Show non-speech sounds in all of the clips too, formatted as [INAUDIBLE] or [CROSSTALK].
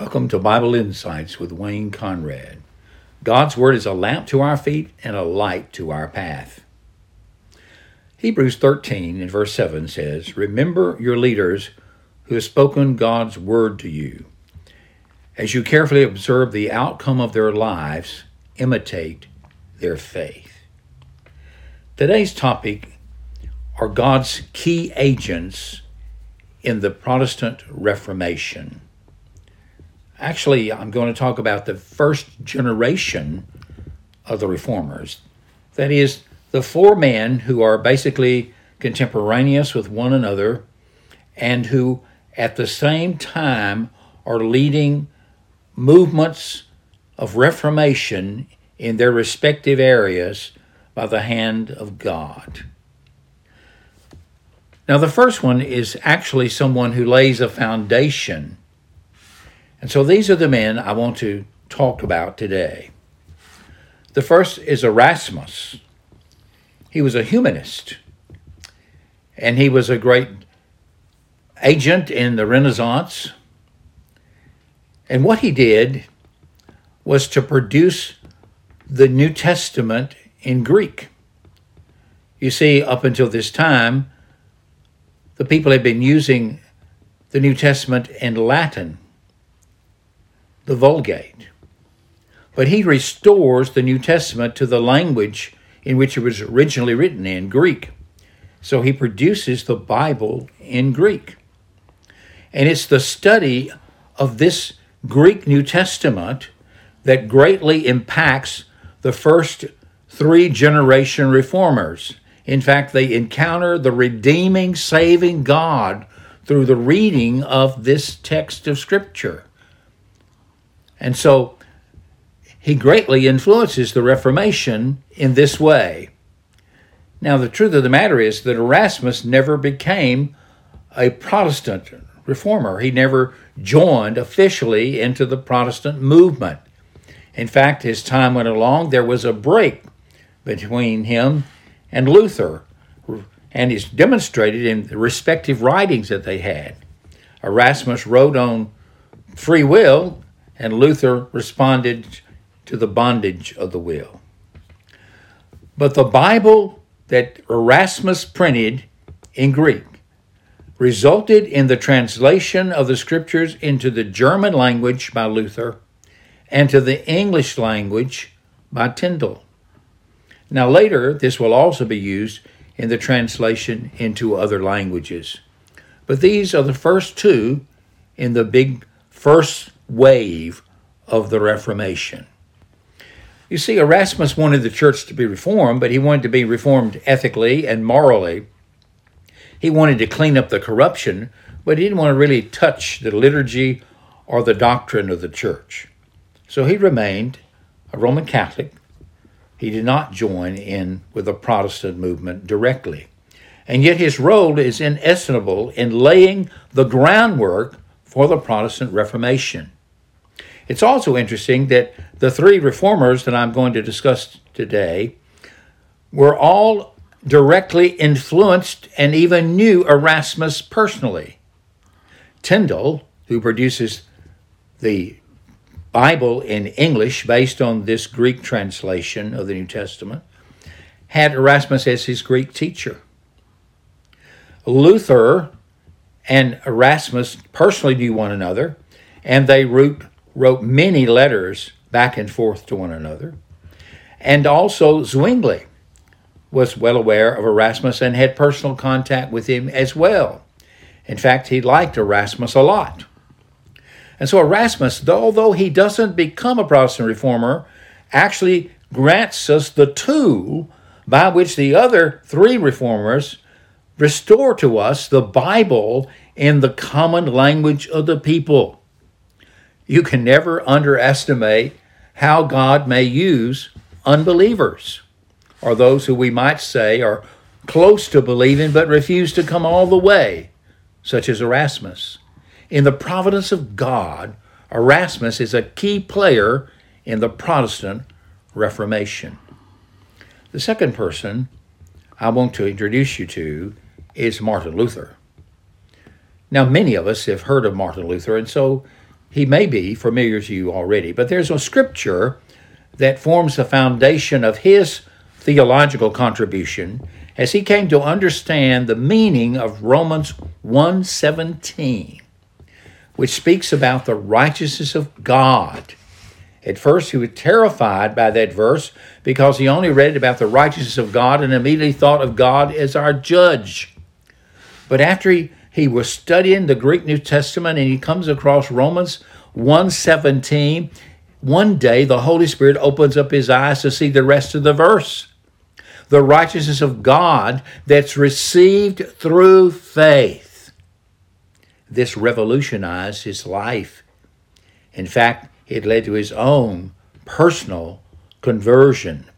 Welcome to Bible Insights with Wayne Conrad. God's Word is a lamp to our feet and a light to our path. Hebrews 13 and verse 7 says, Remember your leaders who have spoken God's Word to you. As you carefully observe the outcome of their lives, imitate their faith. Today's topic are God's key agents in the Protestant Reformation. Actually, I'm going to talk about the first generation of the reformers. That is, the four men who are basically contemporaneous with one another and who at the same time are leading movements of reformation in their respective areas by the hand of God. Now, the first one is actually someone who lays a foundation and so these are the men I want to talk about today. The first is Erasmus. He was a humanist, and he was a great agent in the Renaissance. And what he did was to produce the New Testament in Greek. You see, up until this time, the people had been using the New Testament in Latin the Vulgate. But he restores the New Testament to the language in which it was originally written in Greek. So he produces the Bible in Greek. And it's the study of this Greek New Testament that greatly impacts the first three generation reformers. In fact, they encounter the redeeming, saving God through the reading of this text of Scripture. And so he greatly influences the Reformation in this way. Now, the truth of the matter is that Erasmus never became a Protestant reformer. He never joined officially into the Protestant movement. In fact, as time went along, there was a break between him and Luther, and it's demonstrated in the respective writings that they had. Erasmus wrote on free will, and Luther responded to the bondage of the will. But the Bible that Erasmus printed in Greek resulted in the translation of the scriptures into the German language by Luther and to the English language by Tyndale. Now, later, this will also be used in the translation into other languages. But these are the first two in the big first wave of the Reformation. You see, Erasmus wanted the church to be reformed, but he wanted to be reformed ethically and morally. He wanted to clean up the corruption, but he didn't want to really touch the liturgy or the doctrine of the church. So he remained a Roman Catholic. He did not join in with the Protestant movement directly. And yet his role is inestimable in laying the groundwork for the Protestant Reformation. It's also interesting that the three reformers that I'm going to discuss today were all directly influenced and even knew Erasmus personally. Tyndale, who produces the Bible in English based on this Greek translation of the New Testament, had Erasmus as his Greek teacher. Luther and Erasmus personally knew one another, and they wrote wrote many letters back and forth to one another. And also Zwingli was well aware of Erasmus and had personal contact with him as well. In fact, he liked Erasmus a lot. And so Erasmus, although he doesn't become a Protestant reformer, actually grants us the tool by which the other three reformers restore to us the Bible in the common language of the people. You can never underestimate how God may use unbelievers or those who we might say are close to believing but refuse to come all the way, such as Erasmus. In the providence of God, Erasmus is a key player in the Protestant Reformation. The second person I want to introduce you to is Martin Luther. Now, many of us have heard of Martin Luther, and so he may be familiar to you already, but there's a scripture that forms the foundation of his theological contribution as he came to understand the meaning of Romans 1:17, which speaks about the righteousness of God. At first, he was terrified by that verse because he only read about the righteousness of God and immediately thought of God as our judge. But after he, he was studying the Greek New Testament and he comes across Romans 1:17, one day the Holy Spirit opens up his eyes to see the rest of the verse the righteousness of God that's received through faith. This revolutionized his life. In fact, it led to his own personal conversion.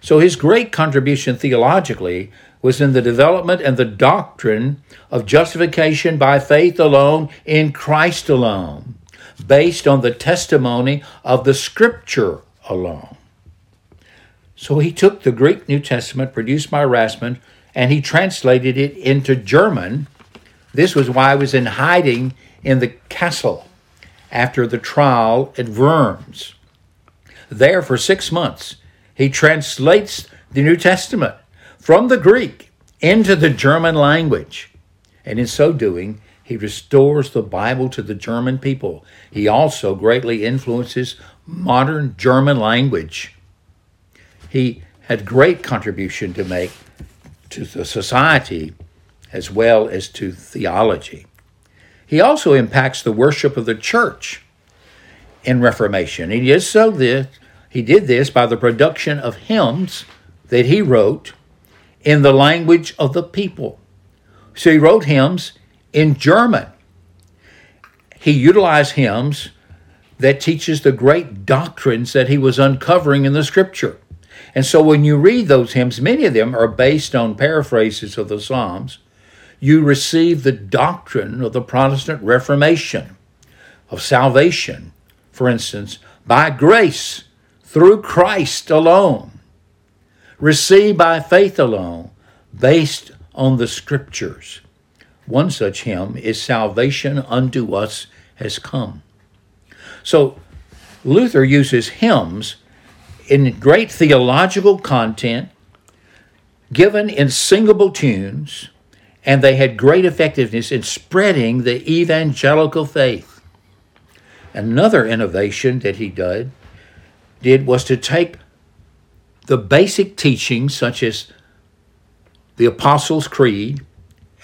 So his great contribution theologically was in the development and the doctrine of justification by faith alone in Christ alone, based on the testimony of the Scripture alone. So he took the Greek New Testament produced by Erasmus and he translated it into German. This was why I was in hiding in the castle after the trial at Worms. There, for six months, he translates the New Testament from the Greek into the German language. And in so doing, he restores the Bible to the German people. He also greatly influences modern German language he had great contribution to make to the society as well as to theology. He also impacts the worship of the church in Reformation. He did so this he did this by the production of hymns that he wrote in the language of the people. So he wrote hymns in German. He utilized hymns that teaches the great doctrines that he was uncovering in the scripture. And so when you read those hymns, many of them are based on paraphrases of the Psalms. You receive the doctrine of the Protestant Reformation, of salvation, for instance, by grace through Christ alone, received by faith alone, based on the Scriptures. One such hymn is Salvation unto us has come. So Luther uses hymns in great theological content, given in singable tunes, and they had great effectiveness in spreading the evangelical faith. Another innovation that he did, did was to take the basic teachings, such as the Apostles' Creed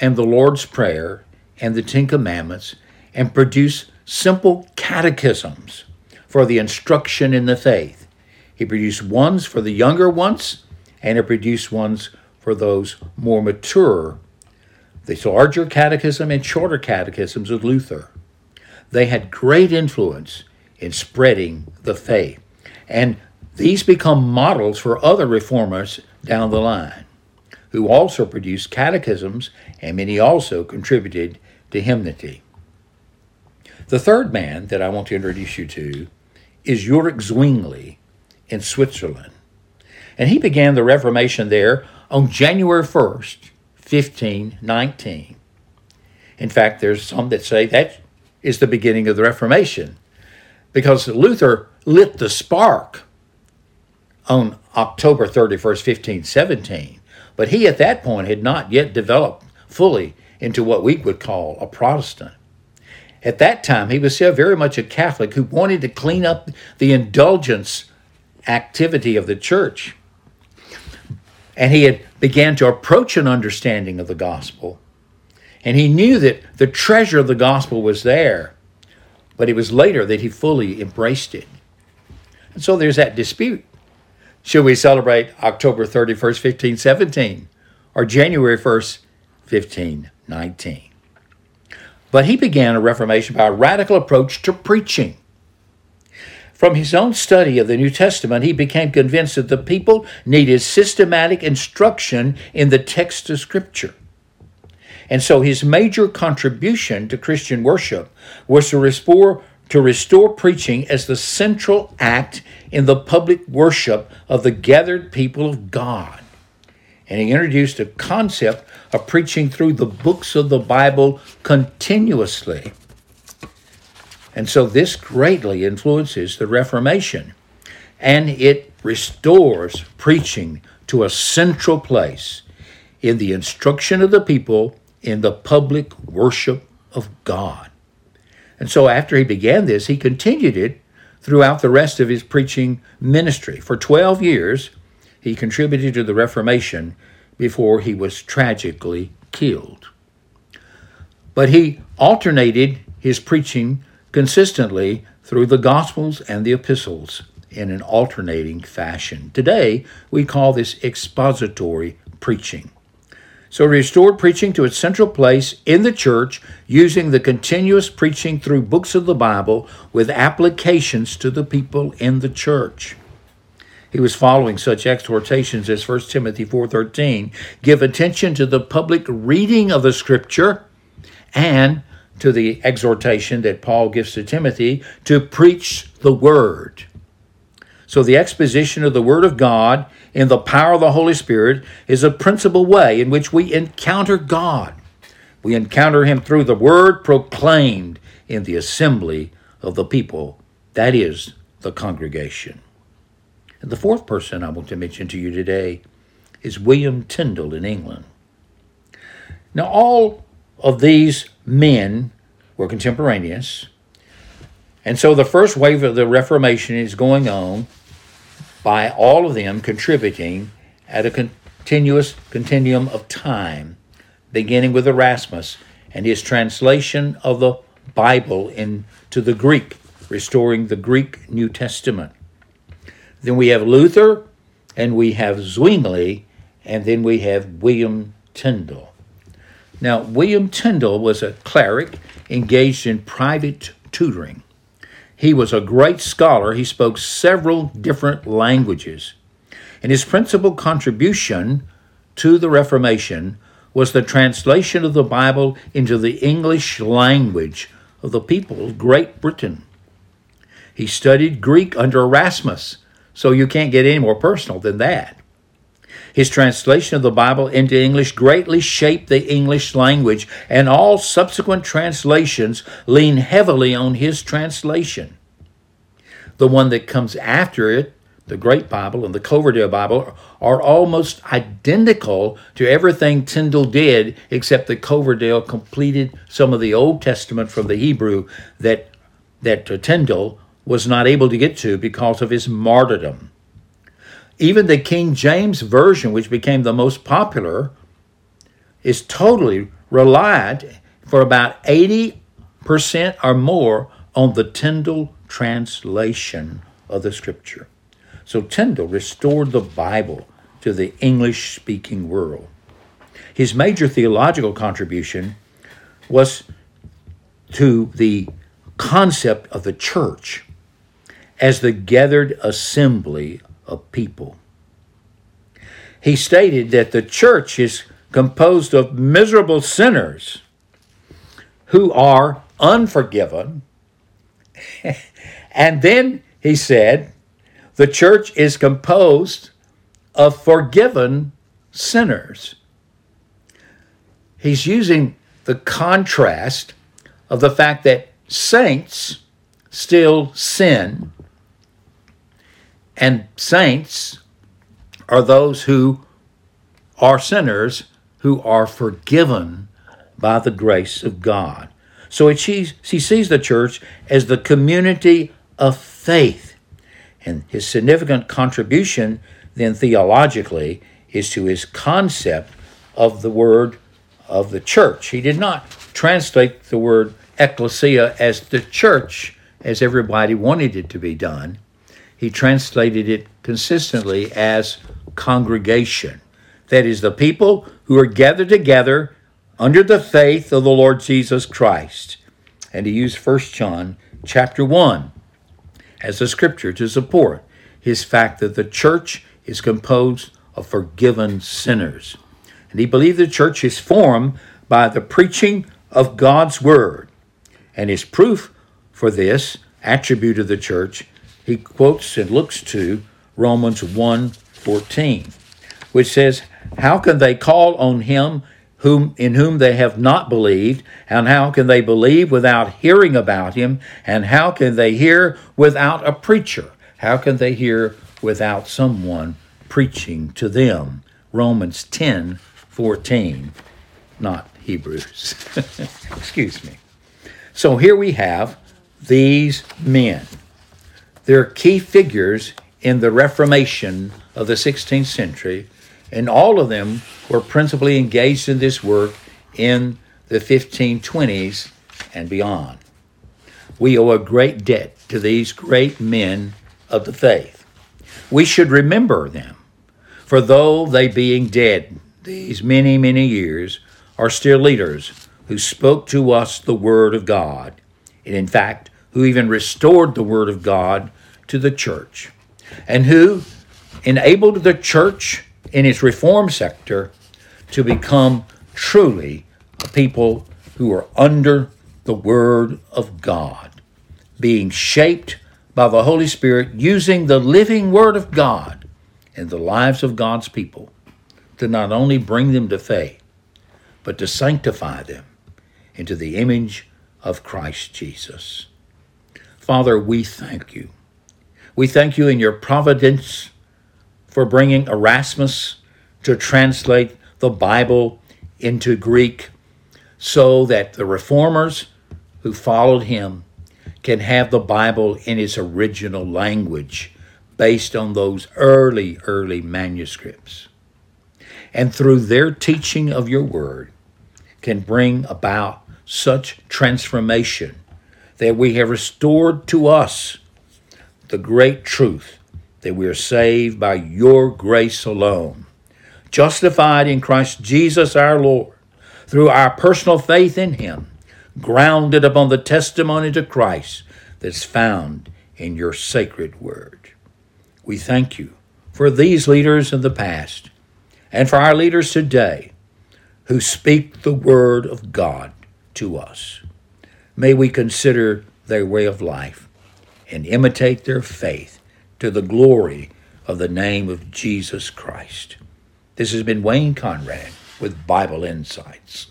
and the Lord's Prayer and the Ten Commandments, and produce simple catechisms for the instruction in the faith. He produced ones for the younger ones, and he produced ones for those more mature. The larger catechism and shorter catechisms of Luther. They had great influence in spreading the faith. And these become models for other reformers down the line, who also produced catechisms, and many also contributed to hymnody. The third man that I want to introduce you to is Ulrich Zwingli, in Switzerland. And he began the Reformation there on January 1st, 1519. In fact, there's some that say that is the beginning of the Reformation because Luther lit the spark on October 31st, 1517. But he at that point had not yet developed fully into what we would call a Protestant. At that time, he was still very much a Catholic who wanted to clean up the indulgence activity of the church. And he had began to approach an understanding of the gospel. And he knew that the treasure of the gospel was there, but it was later that he fully embraced it. And so there's that dispute. Should we celebrate October 31st, 1517 or January 1st, 1519? But he began a reformation by a radical approach to preaching. From his own study of the New Testament, he became convinced that the people needed systematic instruction in the text of Scripture. And so his major contribution to Christian worship was to restore, to restore preaching as the central act in the public worship of the gathered people of God. And he introduced a concept of preaching through the books of the Bible continuously. And so this greatly influences the Reformation and it restores preaching to a central place in the instruction of the people in the public worship of God. And so after he began this, he continued it throughout the rest of his preaching ministry. For 12 years, he contributed to the Reformation before he was tragically killed. But he alternated his preaching consistently through the Gospels and the epistles in an alternating fashion. Today, we call this expository preaching. So, restored preaching to its central place in the church using the continuous preaching through books of the Bible with applications to the people in the church. He was following such exhortations as 1 Timothy 4:13, give attention to the public reading of the scripture and to the exhortation that Paul gives to Timothy to preach the word. So, the exposition of the Word of God in the power of the Holy Spirit is a principal way in which we encounter God. We encounter Him through the Word proclaimed in the assembly of the people, that is, the congregation. And the fourth person I want to mention to you today is William Tyndale in England. Now, all of these men were contemporaneous. And so the first wave of the Reformation is going on by all of them contributing at a continuous continuum of time, beginning with Erasmus and his translation of the Bible into the Greek, restoring the Greek New Testament. Then we have Luther, and we have Zwingli, and then we have William Tyndale. Now, William Tyndale was a cleric engaged in private tutoring. He was a great scholar. He spoke several different languages. And his principal contribution to the Reformation was the translation of the Bible into the English language of the people of Great Britain. He studied Greek under Erasmus, so you can't get any more personal than that. His translation of the Bible into English greatly shaped the English language, and all subsequent translations lean heavily on his translation. The one that comes after it, the Great Bible and the Coverdale Bible, are almost identical to everything Tyndale did, except that Coverdale completed some of the Old Testament from the Hebrew that, that uh, Tyndale was not able to get to because of his martyrdom. Even the King James Version, which became the most popular, is totally reliant for about 80% or more on the Tyndale translation of the Scripture. So Tyndale restored the Bible to the English speaking world. His major theological contribution was to the concept of the church as the gathered assembly of people. He stated that the church is composed of miserable sinners who are unforgiven. [LAUGHS] and then he said, the church is composed of forgiven sinners. He's using the contrast of the fact that saints still sin and saints are those who are sinners who are forgiven by the grace of God. So he sees the church as the community of faith. And his significant contribution, then theologically, is to his concept of the word of the church. He did not translate the word ecclesia as the church, as everybody wanted it to be done he translated it consistently as congregation. That is, the people who are gathered together under the faith of the Lord Jesus Christ. And he used 1 John chapter 1 as a scripture to support his fact that the church is composed of forgiven sinners. And he believed the church is formed by the preaching of God's word. And his proof for this attribute of the church he quotes and looks to Romans 1:14, which says, "How can they call on him whom in whom they have not believed? And how can they believe without hearing about him? And how can they hear without a preacher? How can they hear without someone preaching to them? Romans 10 14 not hebrews. [LAUGHS] Excuse me. So here we have these men they're key figures in the reformation of the 16th century and all of them were principally engaged in this work in the 1520s and beyond. We owe a great debt to these great men of the faith. We should remember them, for though they being dead these many, many years, are still leaders who spoke to us the Word of God, and in fact, who even restored the Word of God to the church, and who enabled the church in its reform sector to become truly a people who are under the Word of God, being shaped by the Holy Spirit, using the living Word of God in the lives of God's people to not only bring them to faith, but to sanctify them into the image of Christ Jesus. Father, we thank you. We thank you in your providence for bringing Erasmus to translate the Bible into Greek so that the reformers who followed him can have the Bible in its original language based on those early, early manuscripts. And through their teaching of your word, can bring about such transformation that we have restored to us the great truth that we are saved by your grace alone, justified in Christ Jesus our Lord, through our personal faith in him, grounded upon the testimony to Christ that's found in your sacred word. We thank you for these leaders of the past and for our leaders today who speak the word of God to us. May we consider their way of life and imitate their faith to the glory of the name of Jesus Christ. This has been Wayne Conrad with Bible Insights.